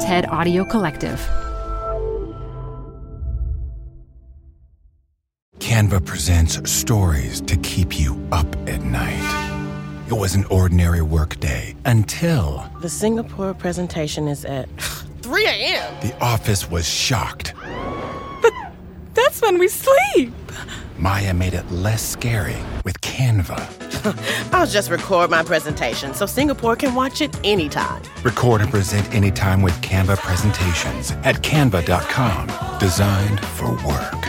TED Audio Collective. Canva presents stories to keep you up at night. It was an ordinary workday until The Singapore presentation is at 3 a.m. the office was shocked. But That's when we sleep. Maya made it less scary with Canva. I'll just record my presentation so Singapore can watch it anytime. Record and present anytime with Canva presentations at canva.com. Designed for work.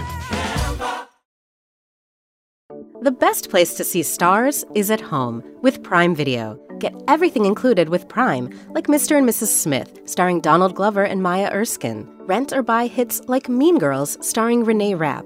The best place to see stars is at home with Prime Video. Get everything included with Prime, like Mr. and Mrs. Smith, starring Donald Glover and Maya Erskine. Rent or buy hits like Mean Girls, starring Renee Rapp.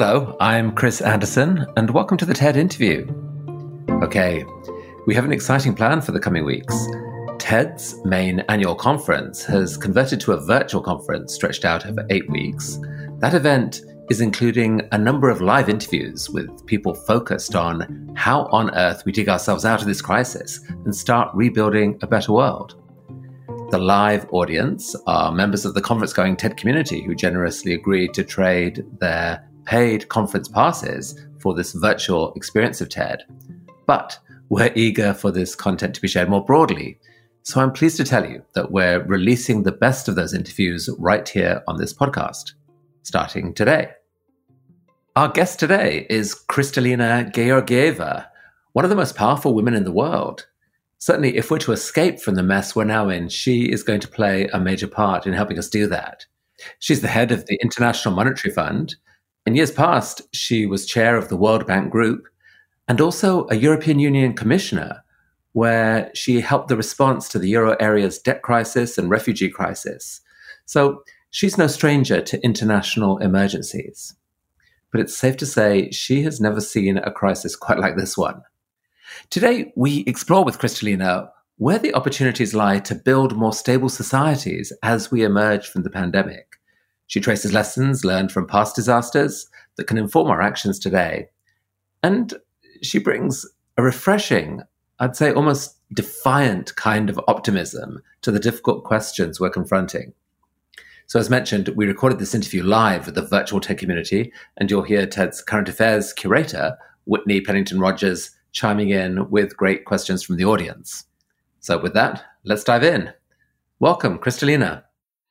Hello, I'm Chris Anderson, and welcome to the TED interview. Okay, we have an exciting plan for the coming weeks. TED's main annual conference has converted to a virtual conference stretched out over eight weeks. That event is including a number of live interviews with people focused on how on earth we dig ourselves out of this crisis and start rebuilding a better world. The live audience are members of the conference going TED community who generously agreed to trade their paid conference passes for this virtual experience of TED. But we're eager for this content to be shared more broadly. So I'm pleased to tell you that we're releasing the best of those interviews right here on this podcast, starting today. Our guest today is Kristalina Georgieva, one of the most powerful women in the world. Certainly, if we're to escape from the mess we're now in, she is going to play a major part in helping us do that. She's the head of the International Monetary Fund. In years past, she was chair of the World Bank Group and also a European Union commissioner, where she helped the response to the euro area's debt crisis and refugee crisis. So she's no stranger to international emergencies. But it's safe to say she has never seen a crisis quite like this one. Today, we explore with Kristalina where the opportunities lie to build more stable societies as we emerge from the pandemic. She traces lessons learned from past disasters that can inform our actions today. And she brings a refreshing, I'd say almost defiant kind of optimism to the difficult questions we're confronting. So, as mentioned, we recorded this interview live at the virtual TED community, and you'll hear TED's current affairs curator, Whitney Pennington Rodgers, chiming in with great questions from the audience. So, with that, let's dive in. Welcome, Kristalina.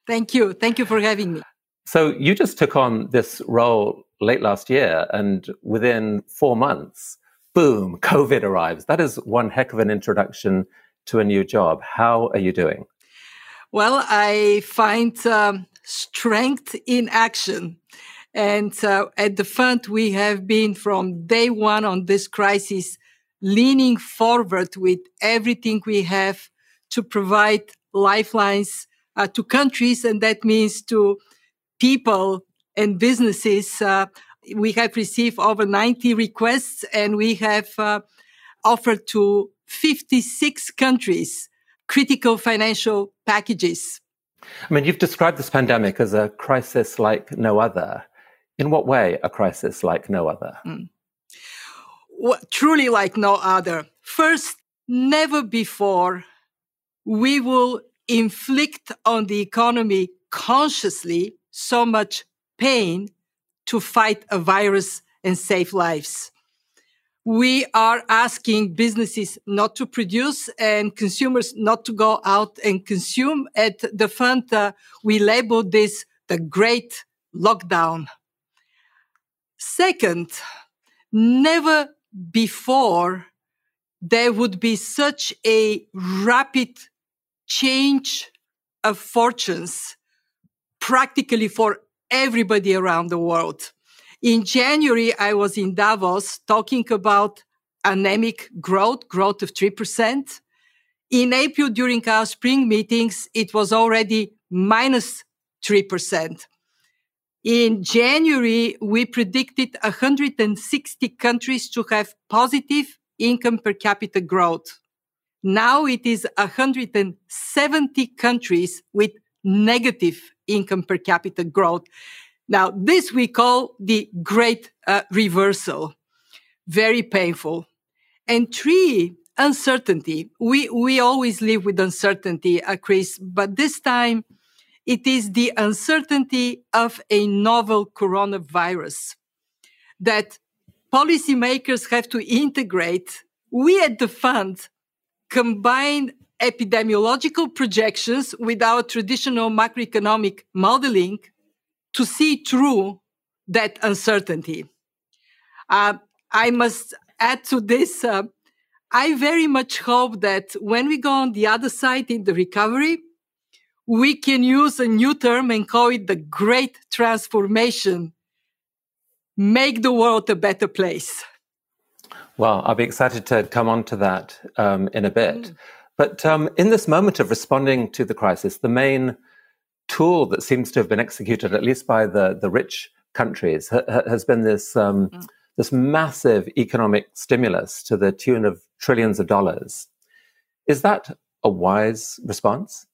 Thank you. Thank you for having me. So, you just took on this role late last year, and within four months, boom, COVID arrives. That is one heck of an introduction to a new job. How are you doing? Well, I find um, strength in action. And uh, at the fund, we have been from day one on this crisis, leaning forward with everything we have to provide lifelines uh, to countries. And that means to people and businesses. Uh, we have received over 90 requests and we have uh, offered to 56 countries critical financial packages. I mean, you've described this pandemic as a crisis like no other. In what way a crisis like no other? Mm. Well, truly like no other. First, never before we will inflict on the economy consciously so much pain to fight a virus and save lives we are asking businesses not to produce and consumers not to go out and consume. At the fund, uh, we label this the great lockdown. Second, never before there would be such a rapid change of fortunes practically for everybody around the world. In January, I was in Davos talking about anemic growth, growth of 3%. In April, during our spring meetings, it was already minus 3%. In January, we predicted 160 countries to have positive income per capita growth. Now it is 170 countries with negative income per capita growth. Now, this we call the great uh, reversal. Very painful. And three, uncertainty. We, we always live with uncertainty, uh, Chris, but this time it is the uncertainty of a novel coronavirus that policymakers have to integrate. We at the fund combine epidemiological projections with our traditional macroeconomic modeling to see through that uncertainty. Uh, I must add to this. Uh, I very much hope that when we go on the other side in the recovery, we can use a new term and call it the great transformation. Make the world a better place. Well, I'll be excited to come on to that um, in a bit. Mm. But um, in this moment of responding to the crisis, the main tool that seems to have been executed, at least by the, the rich countries, ha- has been this, um, mm. this massive economic stimulus to the tune of trillions of dollars. Is that a wise response?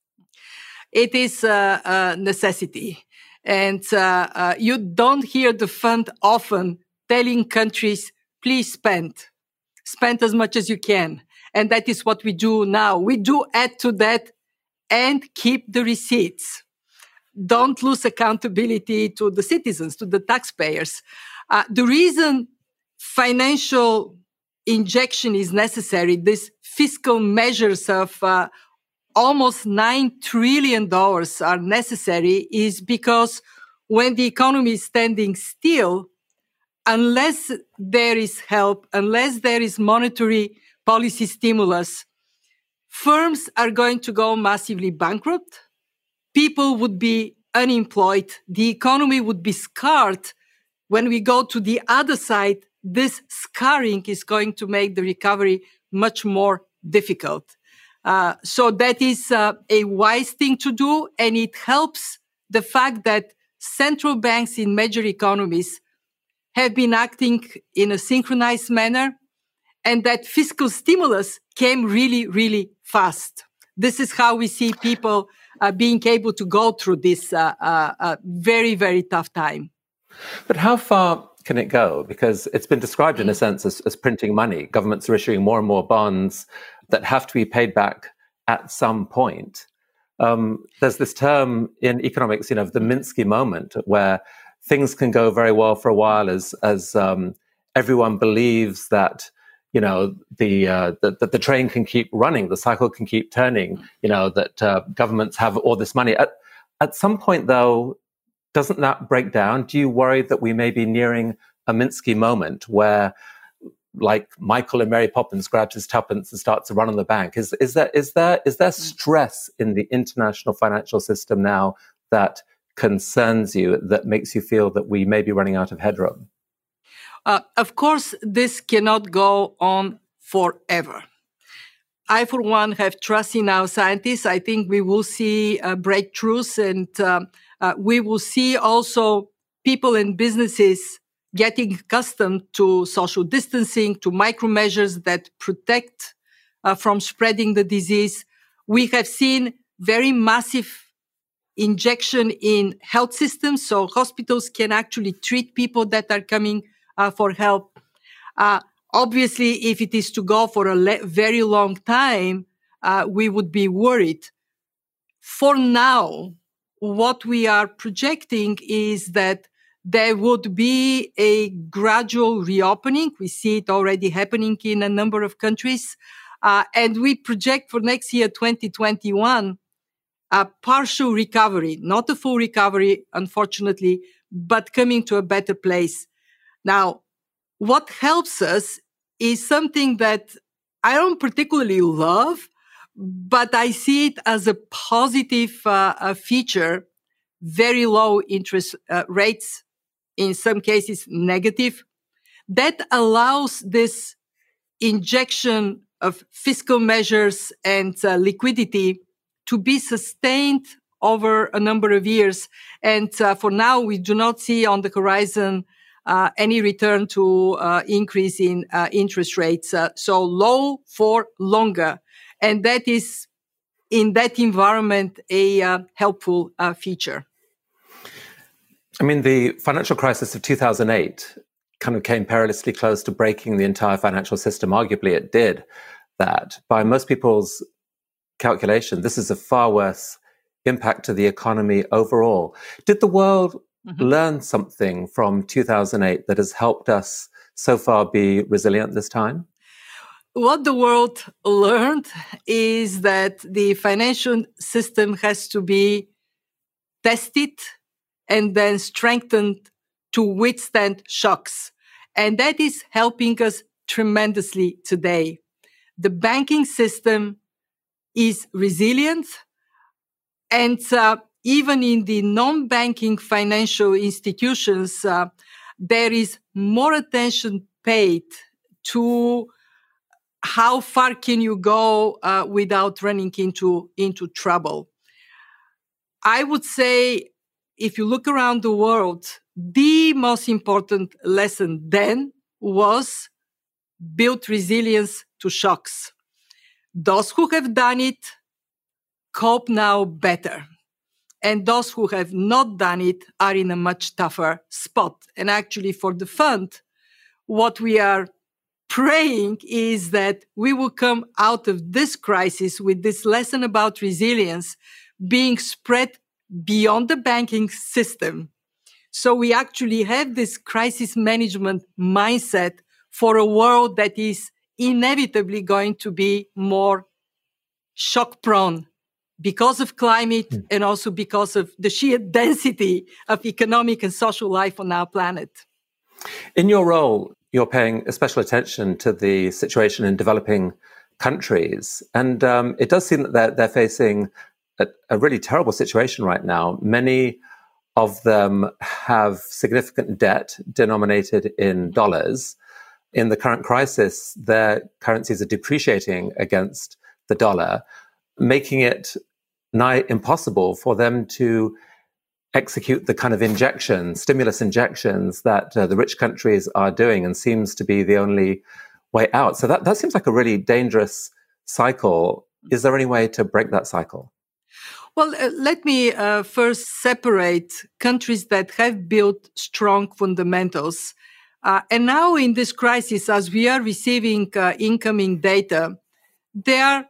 It is a, a necessity. And uh, uh, you don't hear the fund often telling countries, please spend, spend as much as you can. And that is what we do now. We do add to that and keep the receipts. Don't lose accountability to the citizens, to the taxpayers. Uh, the reason financial injection is necessary, these fiscal measures of uh, almost $9 trillion are necessary is because when the economy is standing still, unless there is help, unless there is monetary policy stimulus, firms are going to go massively bankrupt. People would be unemployed. The economy would be scarred. When we go to the other side, this scarring is going to make the recovery much more difficult. Uh, so that is uh, a wise thing to do. And it helps the fact that central banks in major economies have been acting in a synchronized manner and that fiscal stimulus came really, really fast. This is how we see people uh, being able to go through this uh, uh, uh, very, very tough time. But how far can it go? Because it's been described in a sense as, as printing money. Governments are issuing more and more bonds that have to be paid back at some point. Um, there's this term in economics, you know, the Minsky moment, where things can go very well for a while as as um, everyone believes that you know the, uh, that the train can keep running, the cycle can keep turning. You know that uh, governments have all this money. At at some point, though, doesn't that break down? Do you worry that we may be nearing a Minsky moment where like Michael and Mary Poppins grabs his tuppence and starts to run on the bank. Is is there is there is there mm. stress in the international financial system now that concerns you that makes you feel that we may be running out of headroom? Uh, of course, this cannot go on forever. I, for one, have trust in our scientists. I think we will see uh, breakthroughs and uh, uh we will see also people and businesses getting accustomed to social distancing, to micro measures that protect uh, from spreading the disease. We have seen very massive injection in health systems. So hospitals can actually treat people that are coming uh, for help. Uh, obviously, if it is to go for a le- very long time, uh, we would be worried. For now, what we are projecting is that there would be a gradual reopening. We see it already happening in a number of countries. Uh, and we project for next year, 2021, a partial recovery, not a full recovery, unfortunately, but coming to a better place. Now, what helps us is something that I don't particularly love, but I see it as a positive uh, a feature. Very low interest uh, rates in some cases negative, that allows this injection of fiscal measures and uh, liquidity to be sustained over a number of years. And uh, for now, we do not see on the horizon uh, any return to uh, increase in uh, interest rates. Uh, so low for longer. And that is in that environment a uh, helpful feature. I mean, the financial crisis of 2008 kind of came perilously close to breaking the entire financial system. Arguably, it did that. By most people's calculation, this is a far worse impact to the economy overall. Did the world mm-hmm. learn something from 2008 that has helped us so far be resilient this time? What the world learned is that the financial system has to be tested and then strengthened to withstand shocks. And that is helping us tremendously today. The banking system is resilient and uh, even in the non-banking financial institutions, uh, there is more attention paid to how far can you go uh, without running into into trouble. I would say, if you look around the world, the most important lesson then was build resilience to shocks. Those who have done it cope now better. And those who have not done it are in a much tougher spot. And actually, for the fund, what we are praying is that we will come out of this crisis with this lesson about resilience being spread beyond the banking system. So we actually have this crisis management mindset for a world that is inevitably going to be more shock prone because of climate mm. and also because of the sheer density of economic and social life on our planet. In your role, you're paying special attention to the situation in developing countries. And um, it does seem that they're, they're facing a, a, really terrible situation right now. Many of them have significant debt denominated in dollars. In the current crisis, their currencies are depreciating against the dollar making it nigh impossible for them to execute the kind of injection, stimulus injections that uh, the rich countries are doing and seems to be the only way out. So that, that seems like a really dangerous cycle. Is there any way to break that cycle? Well, uh, let me uh, first separate countries that have built strong fundamentals. Uh, and now in this crisis, as we are receiving uh, incoming data, there are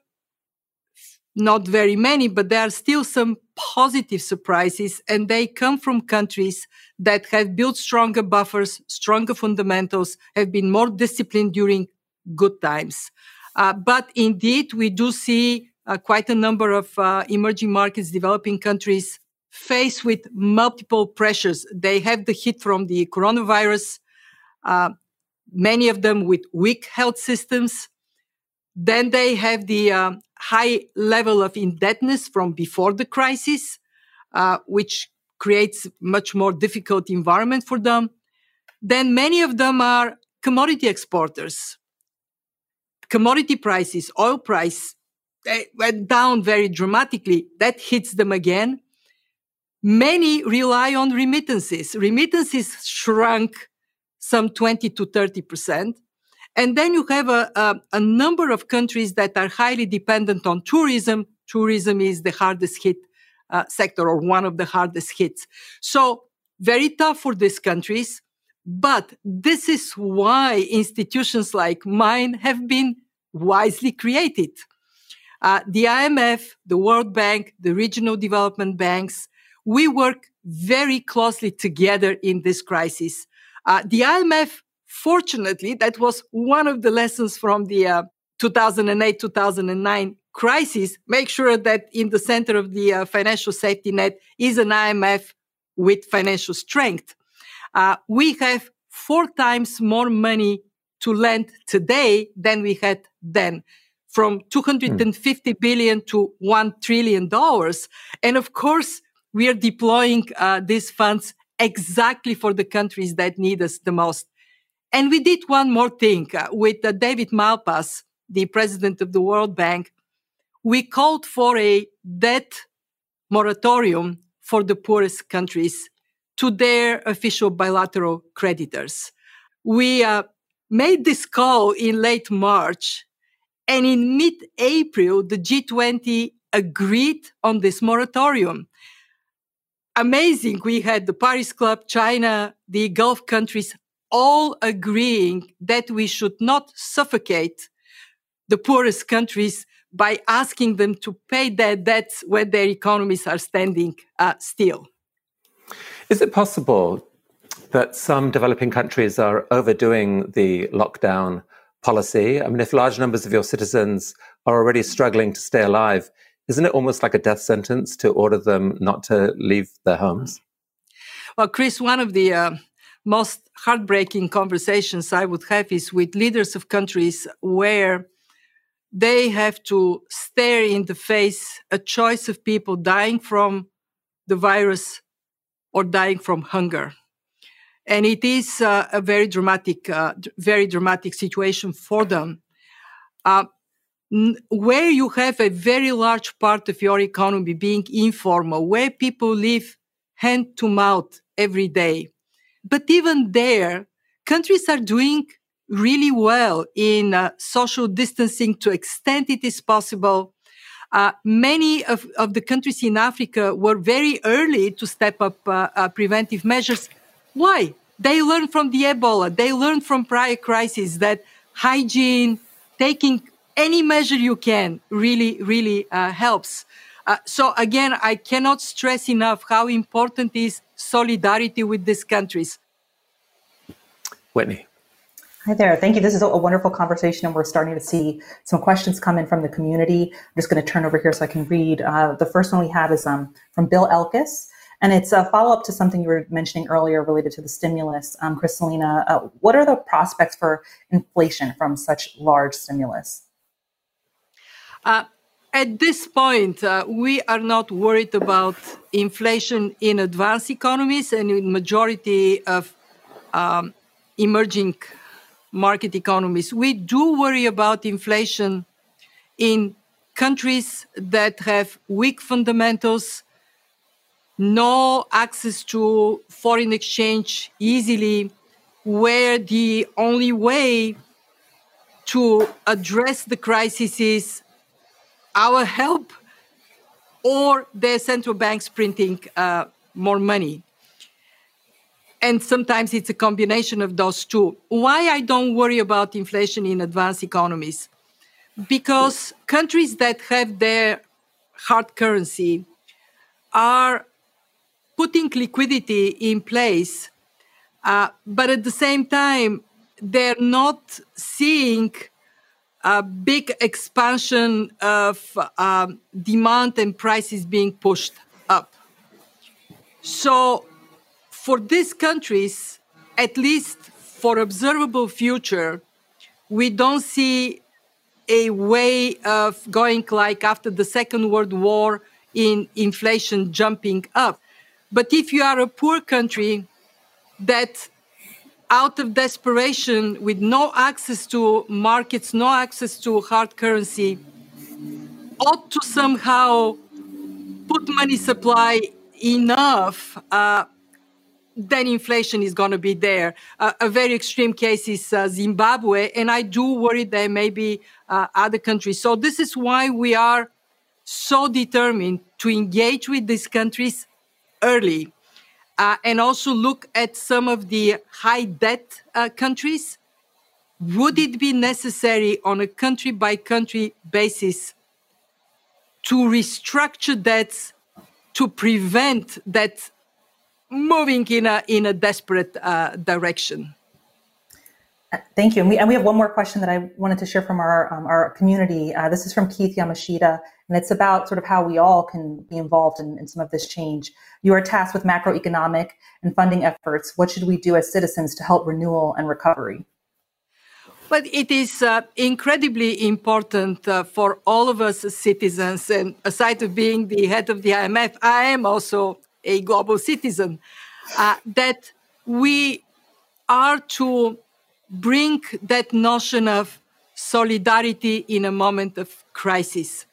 not very many, but there are still some positive surprises, and they come from countries that have built stronger buffers, stronger fundamentals, have been more disciplined during good times. Uh, but indeed, we do see uh, quite a number of uh, emerging markets, developing countries faced with multiple pressures. They have the hit from the coronavirus, uh, many of them with weak health systems. Then they have the um, high level of indebtedness from before the crisis, uh, which creates much more difficult environment for them. Then many of them are commodity exporters. Commodity prices, oil price they went down very dramatically. That hits them again. Many rely on remittances. Remittances shrunk some 20 to 30 percent. And then you have a, a, a number of countries that are highly dependent on tourism. Tourism is the hardest hit uh, sector or one of the hardest hits. So very tough for these countries. But this is why institutions like mine have been wisely created. Uh, the IMF, the World Bank, the regional development banks, we work very closely together in this crisis. Uh, the IMF Fortunately, that was one of the lessons from the uh, 2008 2009 crisis. Make sure that in the center of the uh, financial safety net is an IMF with financial strength. Uh, we have four times more money to lend today than we had then from 250 billion to 1 trillion dollars and of course we are deploying uh, these funds exactly for the countries that need us the most and we did one more thing uh, with uh, David Malpass, the president of the World Bank. We called for a debt moratorium for the poorest countries to their official bilateral creditors. We uh, made this call in late March, and in mid April, the G20 agreed on this moratorium. Amazing. We had the Paris Club, China, the Gulf countries all agreeing that we should not suffocate the poorest countries by asking them to pay their debts when their economies are standing uh, still. Is it possible that some developing countries are overdoing the lockdown policy? I mean, if large numbers of your citizens are already struggling to stay alive, isn't it almost like a death sentence to order them not to leave their homes? Well, Chris, one of the uh, most heartbreaking conversations I would have is with leaders of countries where they have to stare in the face a choice of people dying from the virus or dying from hunger. And it is uh, a very dramatic, uh, very dramatic situation for them. Uh, where you have a very large part of your economy being informal, where people live hand to mouth every day. But even there, countries are doing really well in uh, social distancing to extent it is possible. Uh, many of, of the countries in Africa were very early to step up uh, uh preventive measures. Why? They learned from the Ebola. They learned from prior crises that hygiene, taking any measure you can, really, really uh, helps. Uh, so again, I cannot stress enough how important is solidarity with these countries. Whitney. Hi there. Thank you. This is a wonderful conversation, and we're starting to see some questions come in from the community. I'm just going to turn over here so I can read. Uh, the first one we have is um, from Bill Elkis, and it's a follow up to something you were mentioning earlier related to the stimulus. Um, Kristalina, uh, what are the prospects for inflation from such large stimulus? Uh, at this point, uh, we are not worried about inflation in advanced economies and in majority of um, emerging market economies. We do worry about inflation in countries that have weak fundamentals, no access to foreign exchange easily, where the only way to address the crisis is our help or their central banks printing uh, more money and sometimes it's a combination of those two. Why I don't worry about inflation in advanced economies? Because countries that have their hard currency are putting liquidity in place, uh, but at the same time, they're not seeing a big expansion of um, demand and prices being pushed up. So for these countries, at least for observable future, we don't see a way of going like after the Second World War in inflation jumping up. But if you are a poor country that out of desperation with no access to markets, no access to hard currency, ought to somehow put money supply enough uh, then inflation is going to be there. Uh, a very extreme case is uh, Zimbabwe, and I do worry there may be uh, other countries. So this is why we are so determined to engage with these countries early, uh, and also look at some of the high debt uh, countries. Would it be necessary on a country by country basis to restructure debts to prevent that moving in a in a desperate uh, direction. Thank you. And we, and we have one more question that I wanted to share from our um, our community. Uh, this is from Keith Yamashita, and it's about sort of how we all can be involved in, in some of this change. You are tasked with macroeconomic and funding efforts. What should we do as citizens to help renewal and recovery? But it is uh, incredibly important uh, for all of us as citizens. And aside of being the head of the IMF, I am also a global citizen, uh, that we are to bring that notion of solidarity in a moment of crisis.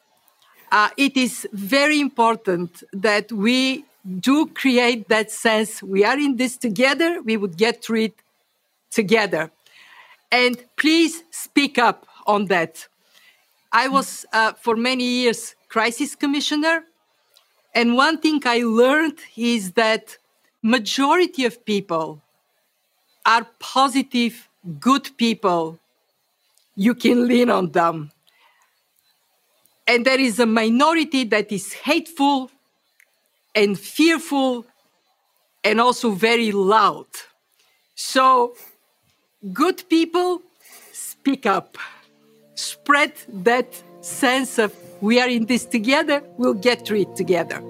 uh, it is very important that we do create that sense we are in this together, we would get through it together. And please speak up on that. I was uh, for many years crisis commissioner, and one thing I learned is that majority of people are positive, good people. You can lean on them. And there is a minority that is hateful and fearful and also very loud. So, good people speak up, spread that sense of we are in this together, we'll get through it together.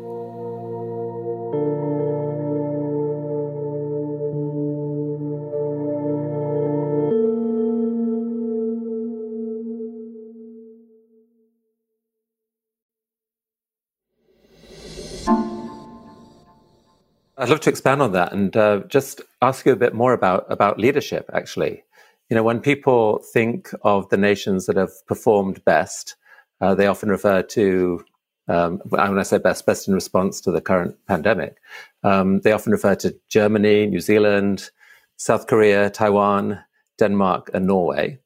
I'd love to expand on that and uh, just ask you a bit more about about leadership. Actually, you know, when people think of the nations that have performed best, uh, they often refer to um, when I say best, best in response to the current pandemic. Um, they often refer to Germany, New Zealand, South Korea, Taiwan, Denmark, and Norway.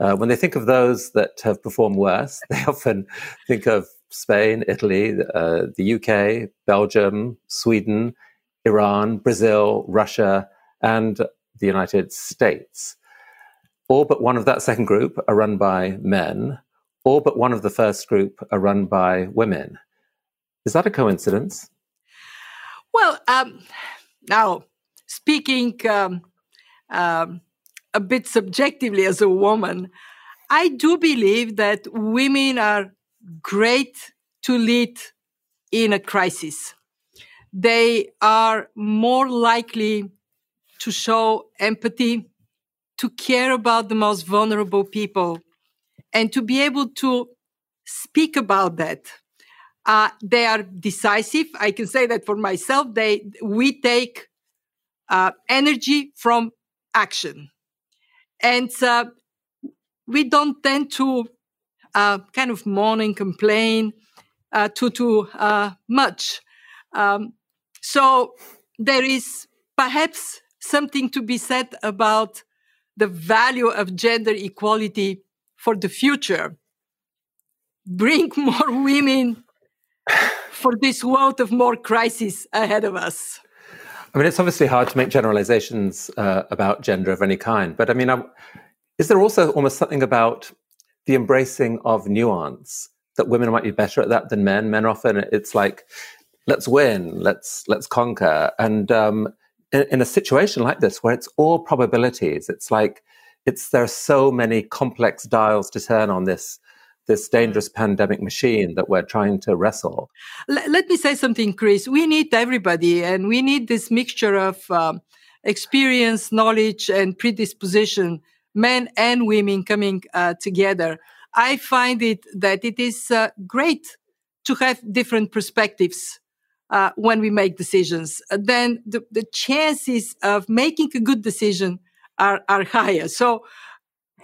Uh, when they think of those that have performed worse, they often think of Spain, Italy, uh, the UK, Belgium, Sweden, Iran, Brazil, Russia, and the United States. All but one of that second group are run by men. All but one of the first group are run by women. Is that a coincidence? Well, um, now speaking um, um, a bit subjectively as a woman, I do believe that women are great to lead in a crisis they are more likely to show empathy, to care about the most vulnerable people, and to be able to speak about that. Uh, they are decisive. I can say that for myself. They we take uh, energy from action, and uh, we don't tend to uh, kind of moan and complain uh, too too uh, much. Um, so there is perhaps something to be said about the value of gender equality for the future. Bring more women for this world of more crisis ahead of us. I mean, it's obviously hard to make generalizations uh, about gender of any kind, but I mean, I'm, is there also almost something about the embracing of nuance that women might be better at that than men? Men often, it's like let's win, let's let's conquer. And um, in, in, a situation like this, where it's all probabilities, it's like it's there are so many complex dials to turn on this this dangerous pandemic machine that we're trying to wrestle. Let, let me say something, Chris. We need everybody, and we need this mixture of um, experience, knowledge, and predisposition, men and women coming uh, together. I find it that it is uh, great to have different perspectives uh, when we make decisions, then the, the chances of making a good decision are, are higher. So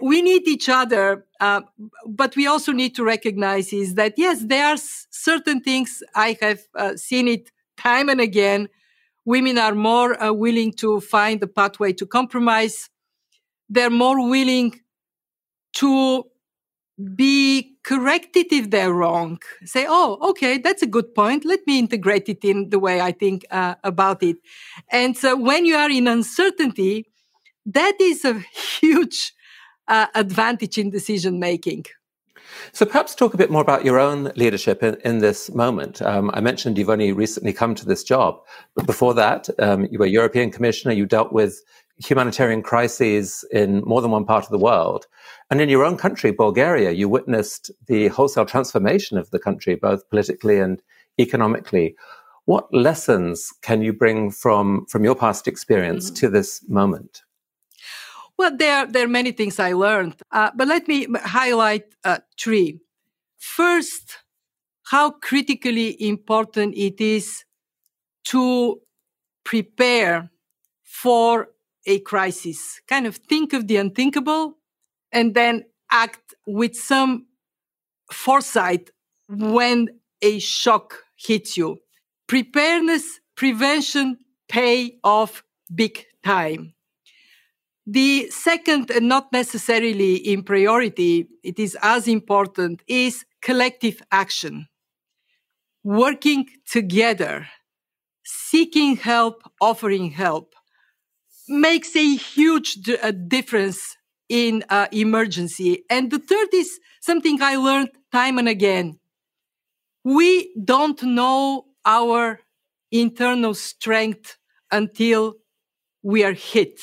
we need each other, uh, but we also need to recognize is that yes, there are certain things I have uh, seen it time and again. Women are more uh, willing to find a pathway to compromise. They're more willing to be corrected if they're wrong. Say, oh, okay, that's a good point. Let me integrate it in the way I think uh, about it. And so when you are in uncertainty, that is a huge uh, advantage in decision making. So perhaps talk a bit more about your own leadership in, in this moment. Um, I mentioned you've only recently come to this job, but before that, um, you were European Commissioner. You dealt with humanitarian crises in more than one part of the world. And in your own country, Bulgaria, you witnessed the wholesale transformation of the country, both politically and economically. What lessons can you bring from, from your past experience mm-hmm. to this moment? Well, there, there are many things I learned, uh, but let me highlight uh, three. First, how critically important it is to prepare for a crisis. Kind of think of the unthinkable and then act with some foresight when a shock hits you. Preparedness, prevention pay off big time. The second, and not necessarily in priority, it is as important, is collective action. Working together, seeking help, offering help makes a huge a difference in uh, emergency. And the third is something I learned time and again. We don't know our internal strength until we are hit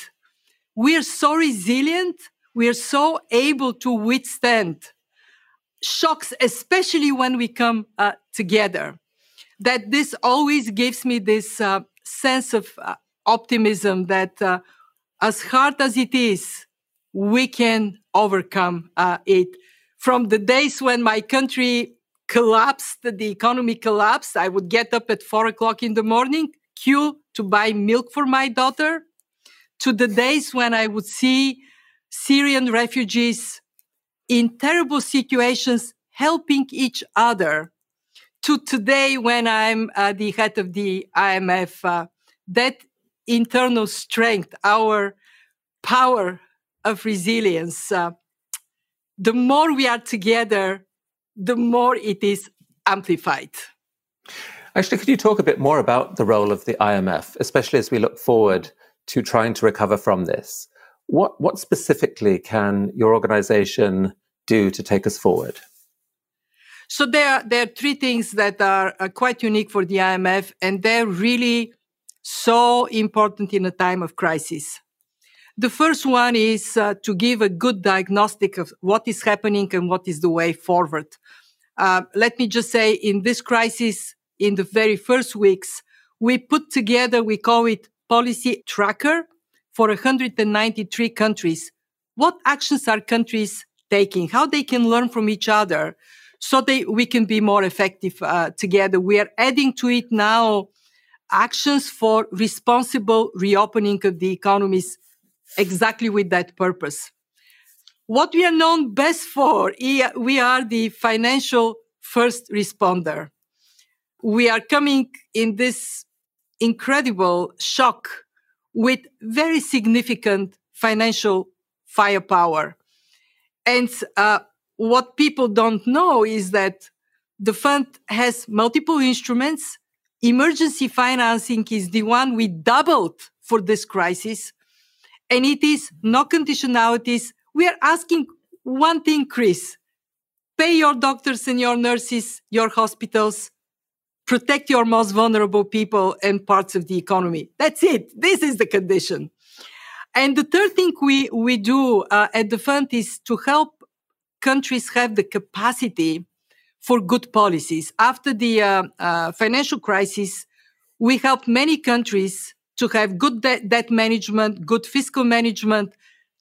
we are so resilient. We are so able to withstand shocks, especially when we come uh, together. That this always gives me this uh, sense of uh, optimism that uh, as hard as it is, we can overcome uh, it. From the days when my country collapsed, the economy collapsed, I would get up at four o'clock in the morning, queue to buy milk for my daughter to the days when I would see Syrian refugees in terrible situations helping each other to today when I'm uh, the head of the IMF, uh, that internal strength, our power of resilience, uh, the more we are together, the more it is amplified. Actually, could you talk a bit more about the role of the IMF, especially as we look forward to trying to recover from this. What, what specifically can your organization do to take us forward? So there are, there are three things that are, are quite unique for the IMF, and they're really so important in a time of crisis. The first one is uh, to give a good diagnostic of what is happening and what is the way forward. Uh, let me just say, in this crisis, in the very first weeks, we put together, we call it policy tracker for 193 countries. What actions are countries taking? How they can learn from each other so they, we can be more effective uh, together. We are adding to it now actions for responsible reopening of the economies exactly with that purpose. What we are known best for, we are the financial first responder. We are coming in this incredible shock with very significant financial firepower. And uh, what people don't know is that the fund has multiple instruments. Emergency financing is the one we doubled for this crisis. And it is no conditionalities. We are asking one thing, Chris. Pay your doctors and your nurses, your hospitals, protect your most vulnerable people and parts of the economy. That's it. This is the condition. And the third thing we, we do uh, at the fund is to help countries have the capacity for good policies. After the uh, uh, financial crisis, we helped many countries to have good de- debt management, good fiscal management,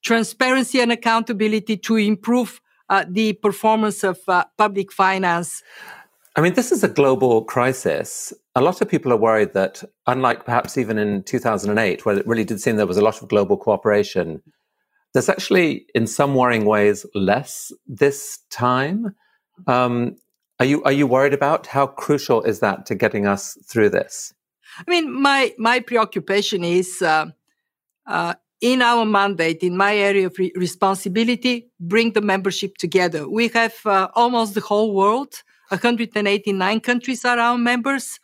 transparency and accountability to improve uh, the performance of uh, public finance. I mean, this is a global crisis. A lot of people are worried that, unlike perhaps even in 2008, where it really did seem there was a lot of global cooperation, there's actually, in some worrying ways, less this time. Um, are you are you worried about how crucial is that to getting us through this? I mean, my my preoccupation is uh, uh, in our mandate, in my area of re- responsibility, bring the membership together. We have uh, almost the whole world 189 countries are our members.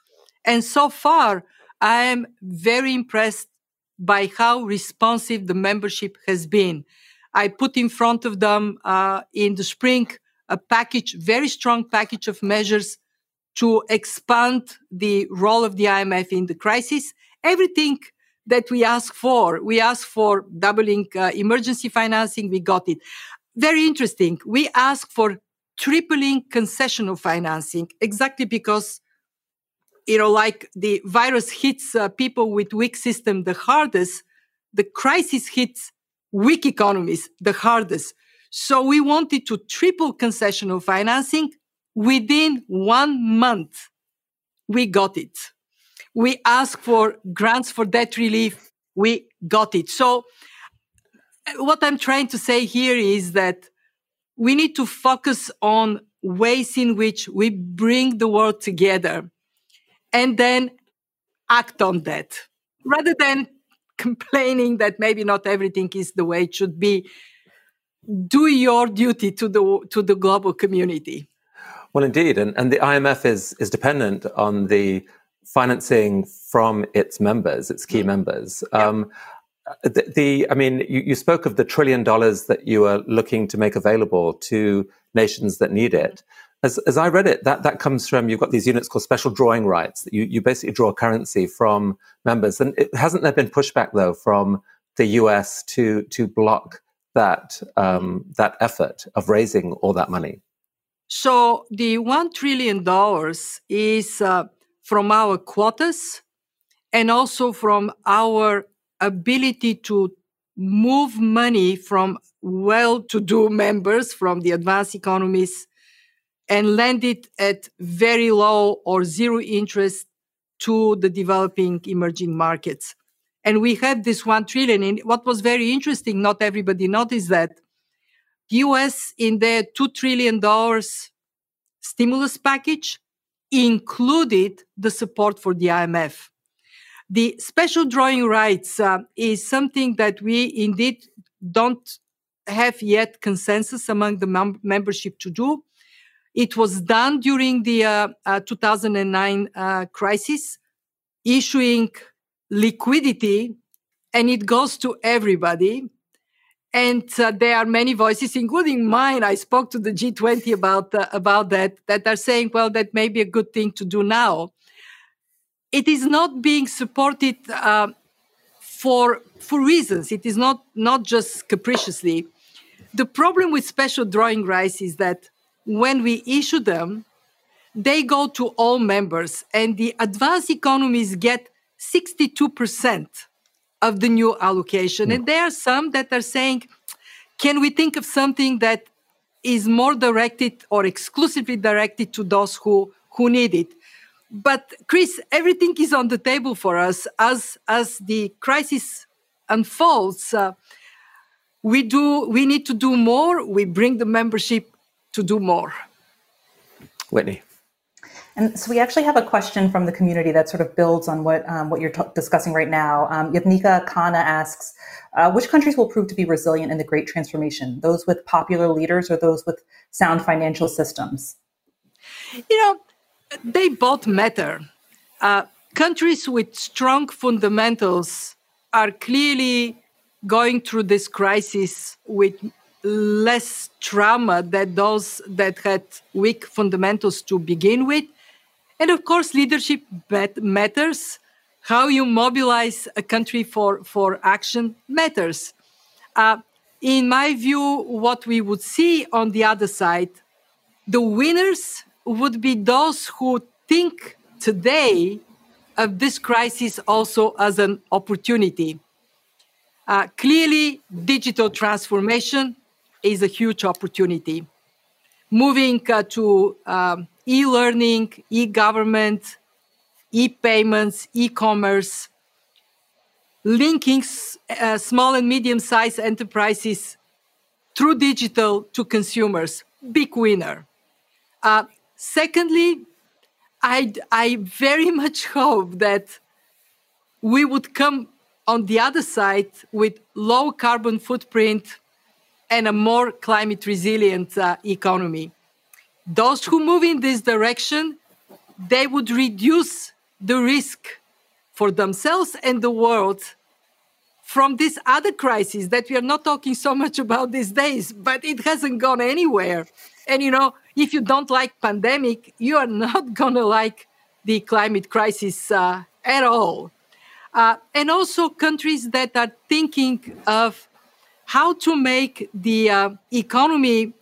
And so far, I am very impressed by how responsive the membership has been. I put in front of them uh, in the spring a package, very strong package of measures to expand the role of the IMF in the crisis. Everything that we ask for, we ask for doubling uh, emergency financing, we got it. Very interesting. We ask for tripling concessional financing exactly because you know like the virus hits uh, people with weak system the hardest the crisis hits weak economies the hardest so we wanted to triple concessional financing within one month. We got it. We asked for grants for debt relief. We got it. So uh, what i'm trying to say here is that we need to focus on ways in which we bring the world together and then act on that rather than complaining that maybe not everything is the way it should be do your duty to the to the global community well indeed and, and the imf is is dependent on the financing from its members its key mm. members um, the, the, I mean, you, you, spoke of the trillion dollars that you are looking to make available to nations that need it. As, as I read it, that, that comes from, you've got these units called special drawing rights that you, you basically draw currency from members. And it, hasn't there been pushback though from the US to, to block that, um, that effort of raising all that money? So the $1 trillion is uh, from our quotas and also from our ability to move money from well-to-do members from the advanced economies and lend it at very low or zero interest to the developing emerging markets. And we had this one trillion. And what was very interesting, not everybody noticed that the US in their $2 trillion stimulus package included the support for the IMF. The special drawing rights uh, is something that we indeed don't have yet consensus among the mem- membership to do. It was done during the uh, uh, 2009 uh, crisis, issuing liquidity, and it goes to everybody. And uh, there are many voices, including mine. I spoke to the G20 about uh, about that. That are saying, well, that may be a good thing to do now it is not being supported uh, for for reasons. It is not not just capriciously. The problem with special drawing rights is that when we issue them, they go to all members, and the advanced economies get 62% of the new allocation. And there are some that are saying, can we think of something that is more directed or exclusively directed to those who, who need it? but Chris, everything is on the table for us as as the crisis unfolds. Uh, we do we need to do more. We bring the membership to do more. Whitney. And so we actually have a question from the community that sort of builds on what um, what you're discussing right now. Um, Yavnika Khanna asks, uh, which countries will prove to be resilient in the Great Transformation? Those with popular leaders or those with sound financial systems? You know, they both matter. Uh, countries with strong fundamentals are clearly going through this crisis with less trauma than those that had weak fundamentals to begin with. And of course, leadership matters. How you mobilize a country for, for action matters. Uh, in my view, what we would see on the other side, the winners would be those who think today of this crisis also as an opportunity. Uh, clearly, digital transformation is a huge opportunity. Moving uh, to um, e learning, e government, e payments, e commerce, linking uh, small and medium sized enterprises through digital to consumers, big winner. Uh, Secondly, I, I very much hope that we would come on the other side with low carbon footprint and a more climate resilient uh, economy. Those who move in this direction, they would reduce the risk for themselves and the world from this other crisis that we are not talking so much about these days, but it hasn't gone anywhere. And you know, if you don't like pandemic, you are not gonna like the climate crisis uh, at all. Uh, and also countries that are thinking of how to make the uh, economy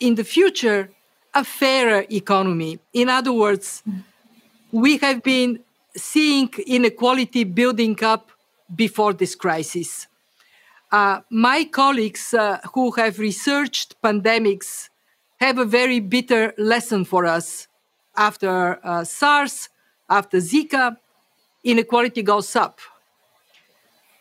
in the future a fairer economy. In other words, we have been seeing inequality building up before this crisis. Uh, my colleagues uh, who have researched pandemics have a very bitter lesson for us. After uh, SARS, after Zika, inequality goes up.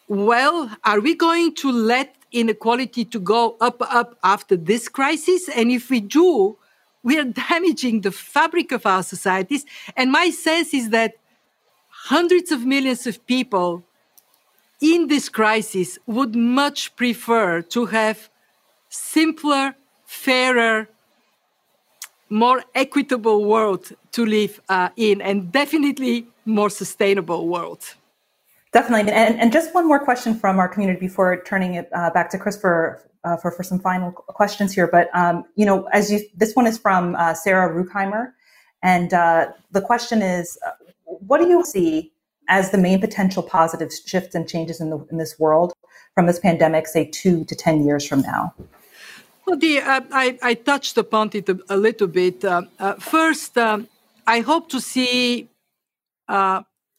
Well, are we going to let inequality to go up, up after this crisis? And if we do, we are damaging the fabric of our societies. And my sense is that hundreds of millions of people in this crisis would much prefer to have simpler, fairer, more equitable world to live uh, in and definitely more sustainable world. Definitely. And, and just one more question from our community before turning it uh, back to Chris for, uh, for, for some final questions here. But, um, you know, as you, this one is from uh, Sarah Ruckheimer. And uh, the question is, uh, what do you see as the main potential positive shifts and changes in, the, in this world from this pandemic, say two to 10 years from now? Well, the, uh, I, I, touched upon it a, a little bit. First, um, I hope to see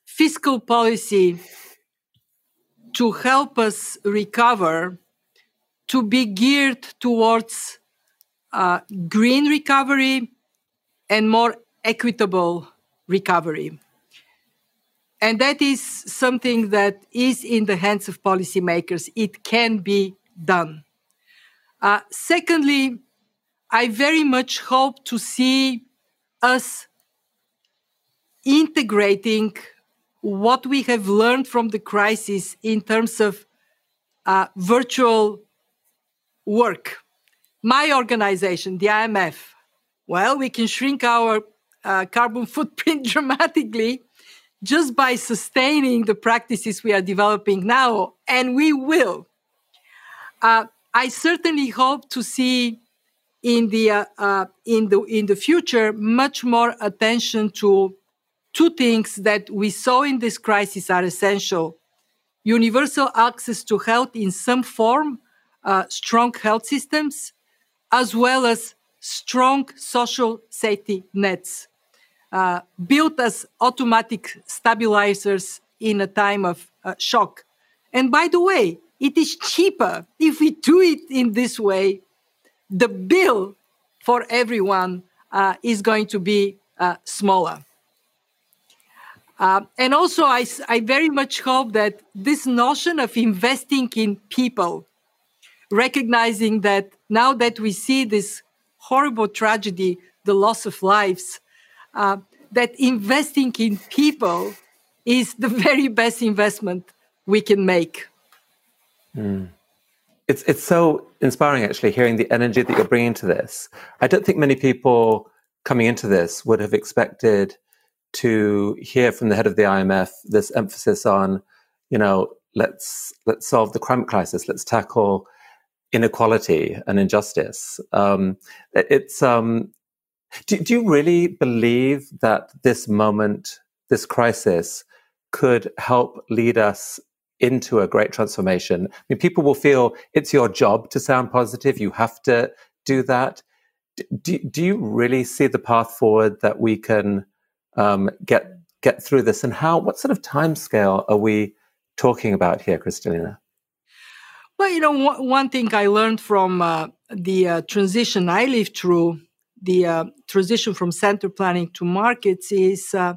fiscal policy to help us recover to be geared towards uh, green recovery and more equitable recovery. And that is something that is in the hands of policymakers. It can be done. Uh, secondly, I very much hope to see us integrating what we have learned from the crisis in terms of uh, virtual work. My organization, the IMF, well, we can shrink our uh, carbon footprint dramatically just by sustaining the practices we are developing now, and we will. Uh, I certainly hope to see in the uh, uh, in the in the future much more attention to two things that we saw in this crisis are essential: universal access to health in some form, uh, strong health systems, as well as strong social safety nets uh, built as automatic stabilizers in a time of uh, shock. And by the way, it is cheaper if we do it in this way. The bill for everyone uh, is going to be uh, smaller. Uh, and also, I, I very much hope that this notion of investing in people, recognizing that now that we see this horrible tragedy, the loss of lives, uh, that investing in people is the very best investment we can make. Mm. It's it's so inspiring actually hearing the energy that you're bringing to this. I don't think many people coming into this would have expected to hear from the head of the IMF this emphasis on, you know, let's let's solve the climate crisis, let's tackle inequality and injustice. Um, it's um, do, do you really believe that this moment, this crisis, could help lead us into a great transformation? I mean, people will feel it's your job to sound positive. You have to do that. Do, do you really see the path forward that we can um, get get through this? And how? What sort of time scale are we talking about here, Kristalina? Well, you know, one, thing I learned from uh, the uh, transition I lived through the uh, transition from center planning to markets is uh,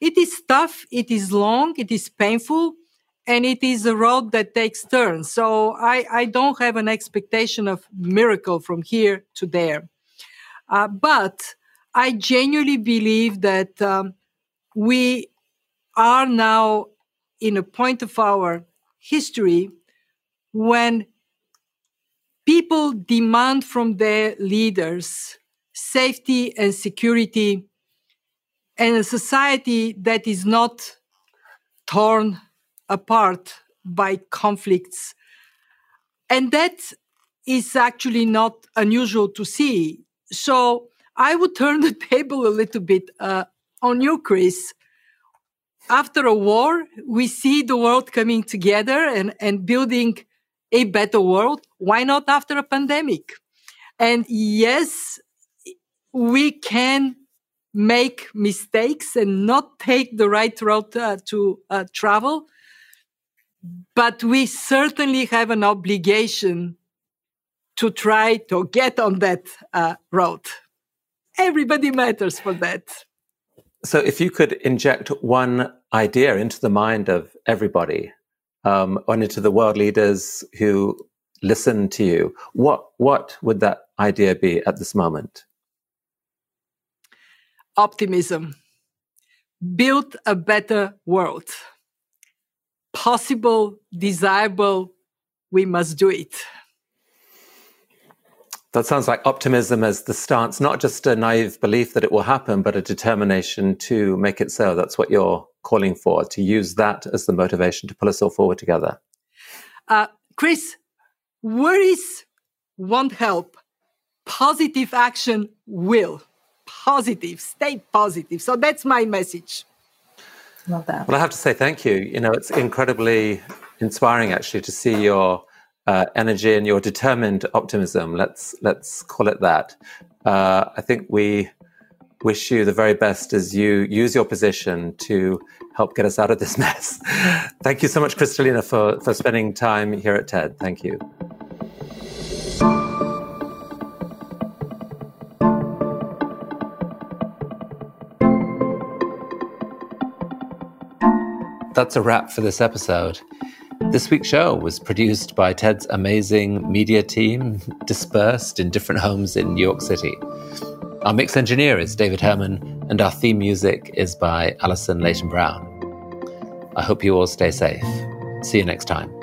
it is tough, it is long, it is painful, and it is a road that takes turns. So I, I don't have an expectation of miracle from here to there. Uh, but I genuinely believe that um, we are now in a point of our history when people demand from their leaders safety and security and a society that is not torn apart by conflicts. And that is actually not unusual to see. So I would turn the table a little bit uh, on you, Chris. After a war, we see the world coming together and, and building a better world. Why not after a pandemic? And yes, we can make mistakes and not take the right route uh, to uh, travel. But we certainly have an obligation to try to get on that uh, road. Everybody matters for that. So, if you could inject one idea into the mind of everybody, um, and into the world leaders who listen to you, what what would that idea be at this moment? optimism. Build a better world. Possible, desirable, we must do it. That sounds like optimism as the stance, not just a naive belief that it will happen, but a determination to make it so. That's what you're calling for, to use that as the motivation to pull us all forward together. Uh, Chris, worries won't help. Positive action will. Positive, stay positive. So that's my message. Love that. Well, I have to say thank you. You know, it's incredibly inspiring actually to see your uh, energy and your determined optimism. Let's let's call it that. Uh, I think we wish you the very best as you use your position to help get us out of this mess. Thank you so much, Kristalina, for, for spending time here at TED. Thank you. That's a wrap for this episode. This week's show was produced by TED's amazing media team, dispersed in different homes in New York City. Our mix engineer is David Herman, and our theme music is by Allison Leyton Brown. I hope you all stay safe. See you next time.